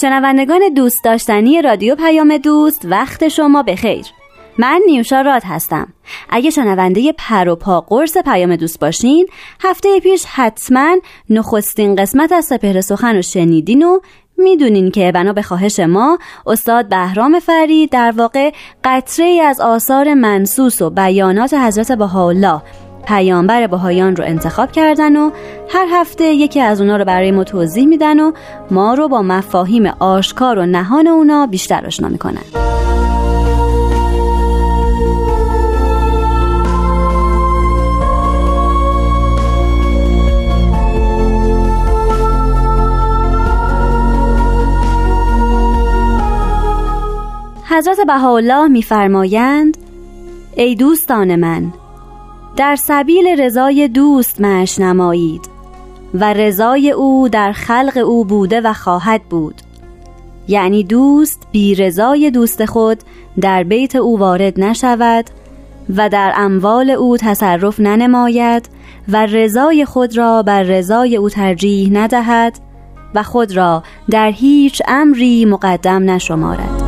شنوندگان دوست داشتنی رادیو پیام دوست وقت شما بخیر من نیوشا راد هستم. اگه شنونده پر و پا قرص پیام دوست باشین هفته پیش حتما نخستین قسمت از سپهر سخن رو شنیدین و می‌دونین که بنا به خواهش ما استاد بهرام فرید در واقع قطره ای از آثار منسوس و بیانات حضرت بهاءالله پیامبر بهایان رو انتخاب کردن و هر هفته یکی از اونا رو برای ما توضیح میدن و ما رو با مفاهیم آشکار و نهان اونا بیشتر آشنا می‌کنن. حضرت بهاءالله میفرمایند ای دوستان من در سبیل رضای دوست مش نمایید و رضای او در خلق او بوده و خواهد بود. یعنی دوست بی رضای دوست خود در بیت او وارد نشود و در اموال او تصرف ننماید و رضای خود را بر رضای او ترجیح ندهد و خود را در هیچ امری مقدم نشمارد.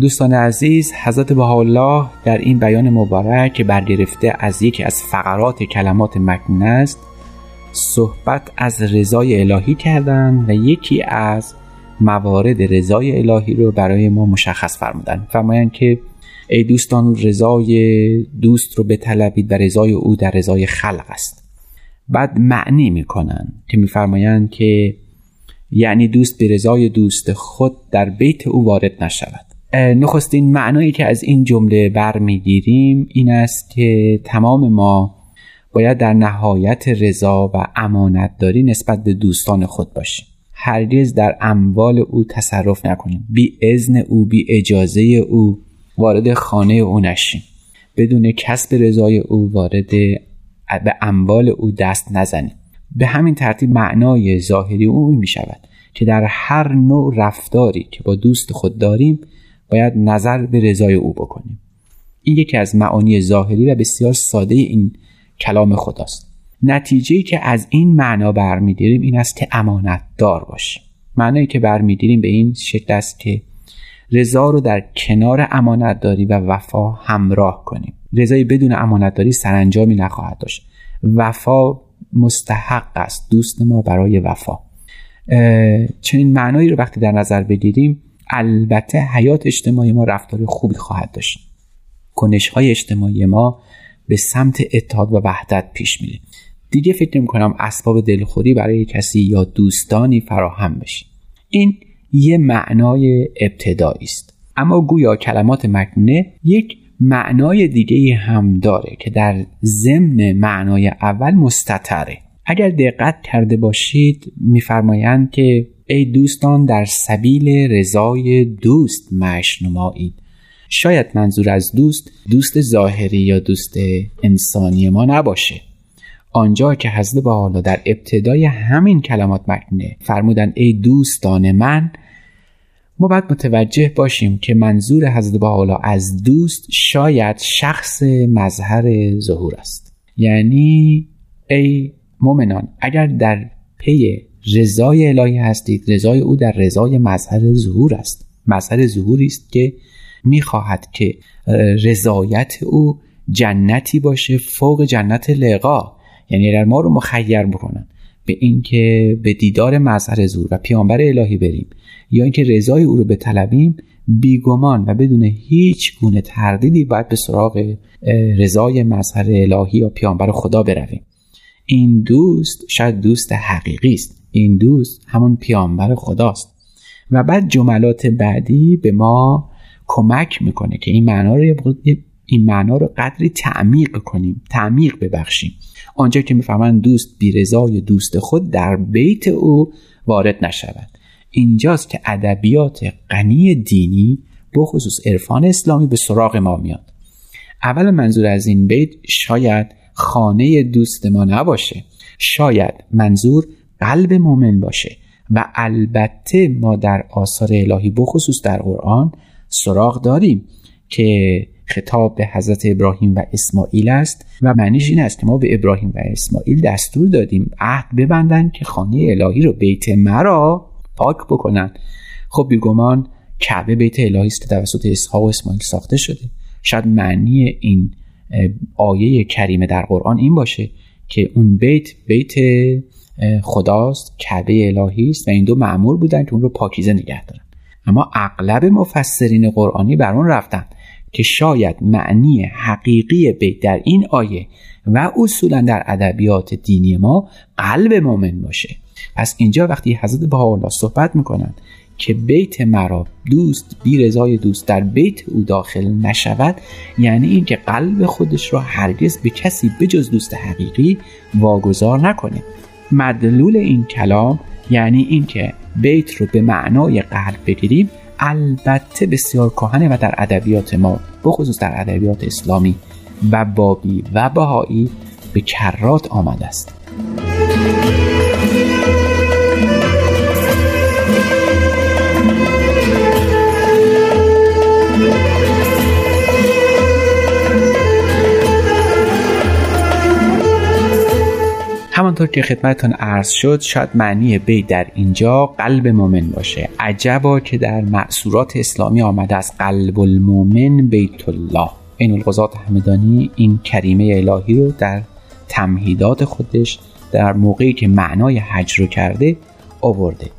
دوستان عزیز حضرت بهاءالله در این بیان مبارک که برگرفته از یکی از فقرات کلمات مکنون است صحبت از رضای الهی کردن و یکی از موارد رضای الهی رو برای ما مشخص فرمودن. فرمایند که ای دوستان رضای دوست رو بطلبید و رضای او در رضای خلق است. بعد معنی می‌کنن که میفرمایند که یعنی دوست به رضای دوست خود در بیت او وارد نشود. نخستین معنایی که از این جمله برمیگیریم این است که تمام ما باید در نهایت رضا و امانت داری نسبت به دوستان خود باشیم. هرگز در اموال او تصرف نکنیم. بی ازن او بی اجازه او وارد خانه او نشیم. بدون کسب رضای او وارد به اموال او دست نزنیم. به همین ترتیب معنای ظاهری او می شود که در هر نوع رفتاری که با دوست خود داریم باید نظر به رضای او بکنیم. این یکی از معانی ظاهری و بسیار ساده این کلام خداست. نتیجه که از این معنا برمیداریم این است که امانت دار باشیم. معنایی که برمیداریم به این شکل است که رضا رو در کنار امانت داری و وفا همراه کنیم. رضای بدون امانت داری سرانجامی نخواهد داشت. وفا مستحق است. دوست ما برای وفا. چنین معنایی رو وقتی در نظر بگیریم البته حیات اجتماعی ما رفتار خوبی خواهد داشت. کنش های اجتماعی ما به سمت اتحاد و وحدت پیش میره دیگه فکر نمی کنم اسباب دلخوری برای کسی یا دوستانی فراهم بشه. این یه معنای ابتدایی است. اما گویا کلمات مکنونه یک معنای دیگه هم داره که در ضمن معنای اول مستطره. اگر دقت کرده باشید میفرمایند که ای دوستان در سبیل رضای دوست مش نمایید. شاید منظور از دوست دوست ظاهری یا دوست انسانی ما نباشه. آنجا که حضرت حالا در ابتدای همین کلمات مکنه فرمودن ای دوستان من ما باید متوجه باشیم که منظور حضرت حالا از دوست شاید شخص مظهر ظهور است. یعنی ای مؤمنان اگر در پی رضای الهی هستید. رضای او در رضای مظهر ظهور است. مظهر ظهوری است که می‌خواهد که رضایت او جنتی باشه فوق جنت لقا. یعنی اگر ما رو مخیر بکنن به اینکه به دیدار مظهر ظهور و پیامبر الهی بریم یا اینکه رضای او رو بطلبیم بیگمان و بدون هیچ گونه تردیدی باید به سراغ رضای مظهر الهی یا پیامبر خدا برویم. این دوست شاید دوست حقیقی است. این دوست همون پیامبر خداست. و بعد جملات بعدی به ما کمک می‌کنه که این معنا رو این معنا رو قدری تعمیق کنیم تعمیق ببخشیم. آنجا که می‌فهمند دوست بیرضای دوست خود در بیت او وارد نشود. اینجاست که ادبیات غنی دینی بخصوص عرفان اسلامی به سراغ ما میاد. اول منظور از این بیت شاید خانه دوست ما نباشه. شاید منظور قلب مؤمن باشه و البته ما در آثار الهی بخصوص در قرآن سراغ داریم که خطاب به حضرت ابراهیم و اسماعیل است و معنیش این است که ما به ابراهیم و اسماعیل دستور دادیم عهد ببندن که خانه الهی رو بیت مرا پاک بکنن. خب بیگمان کعبه بیت الهی است که توسط اسحاق و اسماعیل ساخته شده. شاید معنی این آیه کریمه در قرآن این باشه که اون بیت بیت خداست کعبه الهی است و این دو معمور بودن که اون رو پاکیزه نگه دارن. اما اغلب مفسرین قرآنی بر اون رفتن که شاید معنی حقیقی بیت در این آیه و اصولا در ادبیات دینی ما قلب مؤمن باشه. پس اینجا وقتی حضرت الله صحبت می‌کنند که بیت مرا دوست بی رضای دوست در بیت او داخل نشود یعنی اینکه قلب خودش را هرگز به کسی بجز دوست حقیقی واگذار نکنه. مدلول این کلام یعنی اینکه بیت رو به معنای قلب بگیریم البته بسیار کهنه و در ادبیات ما بخصوص در ادبیات اسلامی و بابی و بهایی به کرات آمده است. همانطور که خدمتتان عرض شد شاید معنی بیت در اینجا قلب مؤمن باشه. عجبا که در معصورات اسلامی آمده از قلب المؤمن بیت الله این القضات همدانی این کریمه الهی رو در تمهیدات خودش در موقعی که معنای حج رو کرده آورده.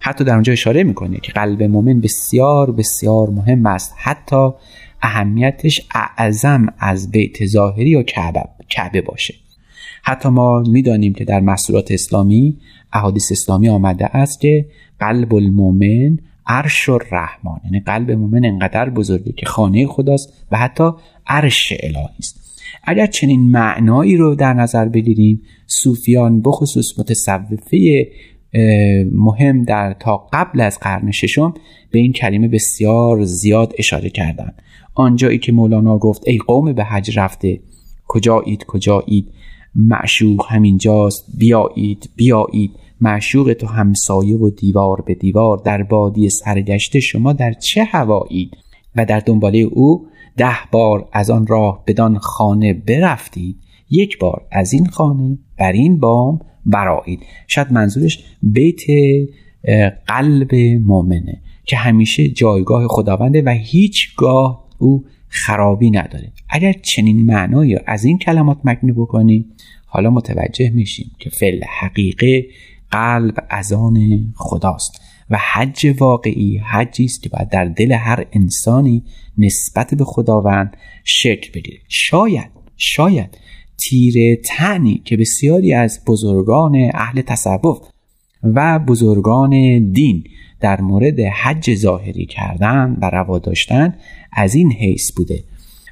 حتی در اونجا اشاره می‌کنه که قلب مؤمن بسیار بسیار مهم است. حتی اهمیتش اعظم از بیت ظاهری یا کعبه باشه. حتی ما می‌دانیم که در مسئولات اسلامی احادیث اسلامی آمده است که قلب المؤمن عرش الرحمن یعنی قلب مؤمن انقدر بزرگه که خانه خداست و حتی عرش الهی است. اگر چنین معنایی رو در نظر بگیریم صوفیان بخصوص متصوفه مهم در تا قبل از قرن ششم به این کلمه بسیار زیاد اشاره کردند. آنجایی که مولانا گفت ای قوم به حج رفته کجایید کجایید معشوق همینجاست بیایید بیایید. معشوق تو همسایه و دیوار به دیوار در بادی سرگشته شما در چه هوایید؟ و در دنباله او ده بار از آن راه بدان خانه برفتید یک بار از این خانه بر این بام برایید شاید منظورش بیت قلب مؤمنه که همیشه جایگاه خداونده و هیچگاه او خرابی نداره اگر چنین معنایی از این کلمات مکنی بکنیم حالا متوجه میشیم که فعل حقیقه قلب از آن خداست و حج واقعی حجی است که باید در دل هر انسانی نسبت به خداوند شکل بگیره. شاید شاید تیر تنی که بسیاری از بزرگان اهل تصوف و بزرگان دین در مورد حج ظاهری کردن و روا داشتن از این حیث بوده.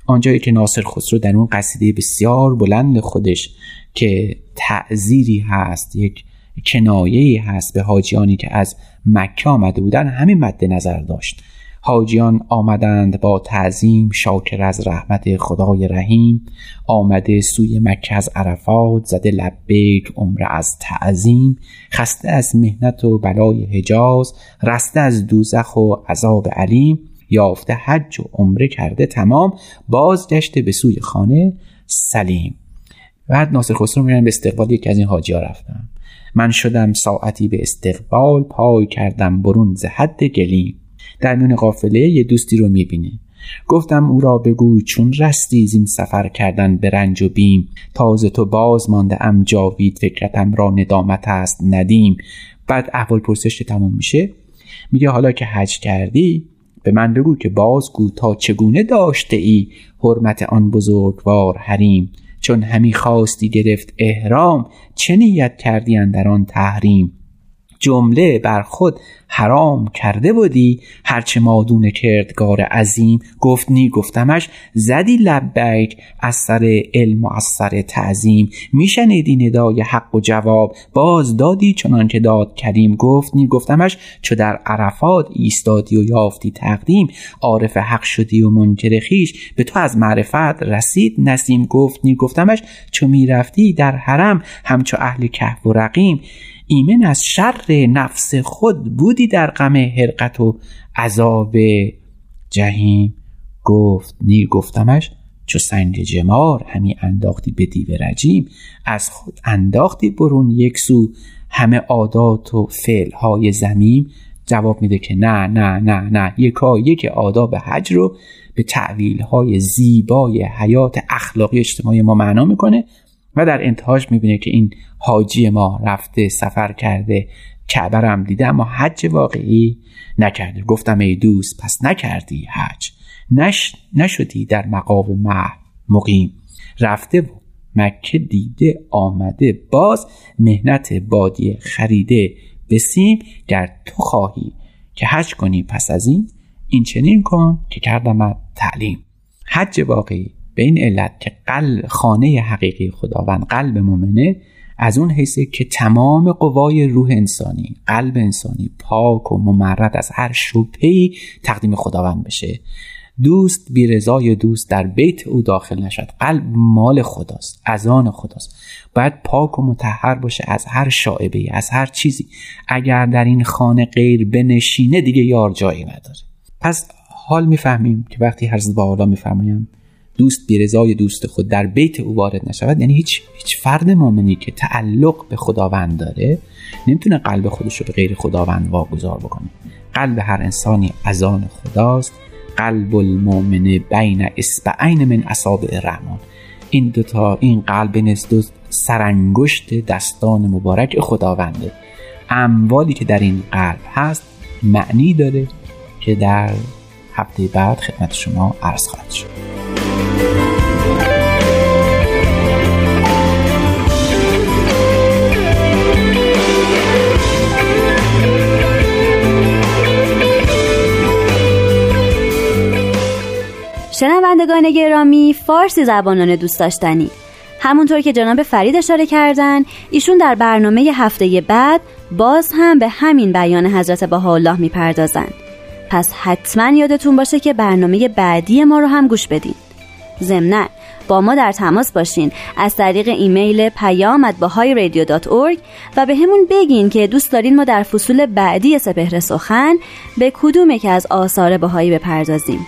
آنجایی که ناصر خسرو در اون قصیده بسیار بلند خودش که تعذیری هست یک کنایه هست به حاجیانی که از مکه آمده بودن همین مد نظر داشت. حاجیان آمدند با تعظیم شاکر از رحمت خدای رحیم. آمده سوی مکه از عرفات زده لبیک عمره از تعظیم. خسته از مهنت و بلای حجاز رسته از دوزخ و عذاب علیم. یافته حج و عمره کرده تمام بازگشته به سوی خانه سلیم. بعد ناصر خسرو میگن به استقبال یکی از این حاجی ها رفتم. من شدم ساعتی به استقبال پای کردم برون ز حد گلیم. در میون قافله یه دوستی رو می‌بینه. گفتم او را بگو چون رستی این سفر کردن به رنج و بیم. تازه تو باز مانده ام جاوید فکرتم را ندامت است ندیم. بعد احوال پرسش تموم میشه. میگه حالا که حج کردی به من بگو که بازگو تا چگونه داشته ای حرمت آن بزرگوار حریم؟ چون همی خواستی گرفت احرام چه نیت کردی در آن تحریم؟ جمله بر خود حرام کرده بودی؟ هرچه مادون کردگار عظیم گفت نی گفتمش زدی لبیک از سر علم و از سر تعظیم. میشنیدی ندای حق و جواب؟ باز دادی چنان که داد کریم. گفت نی گفتمش چو در عرفات ایستادی و یافتی تقدیم عارف حق شدی و منکر خیش به تو از معرفت رسید نسیم. گفت نی گفتمش چو می‌رفتی در حرم همچو اهل کهف و رقیم. ایمن از شر نفس خود بودی در غم حرقت و عذاب جهیم گفت نی گفتمش چو سنگ جمار همی انداختی به دیو رجیم از خود انداختی برون یک سو همه عادات و فعلهای زمیم جواب میده که نه نه نه نه. یکا یک آداب حج رو به تعویل های زیبای حیات اخلاقی اجتماعی ما معنا می‌کنه. و در انتهاش می‌بینه که این حاجی ما رفته سفر کرده کعبه هم دیده اما حج واقعی نکرده. گفتم ای دوست پس نکردی حج. نش نشدی در مقام مح مقیم. رفته و مکه دیده آمده باز مهنت بادی خریده بسیم گر تو خواهی که حج کنی پس از این این چنین کن که کردم تعلیم. حج واقعی به این علت که قلب خانه حقیقی خداوند قلب مؤمنه از اون حیثه که تمام قوای روح انسانی قلب انسانی پاک و ممرد از هر شبهی تقدیم خداوند بشه. دوست بی رضای دوست در بیت او داخل نشد قلب مال خداست از آن خداست. باید پاک و متحر باشه از هر شاعبه از هر چیزی. اگر در این خانه غیر بنشینه دیگه یار جایی نداره. پس حال می‌فهمیم که وقتی حضرت با میفرمایند دوست بیرزای دوست خود در بیت او وارد نشود یعنی هیچ هیچ فرد مؤمنی که تعلق به خداوند داره نمی‌تونه قلب خودش رو به غیر خداوند واگذار بکنه. قلب هر انسانی از آن خداست. قلب المؤمن بین اسبعین من اصابع رحمان این دوتا این قلب نزد سرانگشت دستان مبارک خداونده. اموالی که در این قلب هست معنی داره که در هفته بعد خدمت شما عرض خواهد شد. شنوندگان گرامی فارسی زبانان دوست داشتنی. همونطور که جناب فرید اشاره کردن ایشون در برنامه هفته بعد باز هم به همین بیان حضرت بهاءالله می‌پردازند پس حتما یادتون باشه که برنامه بعدی ما رو هم گوش بدین. ضمنا با ما در تماس باشین از طریق ایمیل پیام و به همون بگین که دوست دارین ما در فصول بعدی سپهر سخن به کدوم که از آثار بهایی بپردازیم.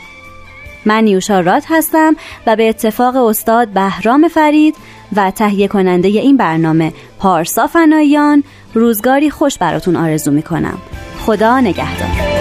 من نیوشا رات هستم و به اتفاق استاد بهرام فرید و تهیه کننده این برنامه پارسا فنایان روزگاری خوش براتون آرزو می‌کنم. خدا نگهدار.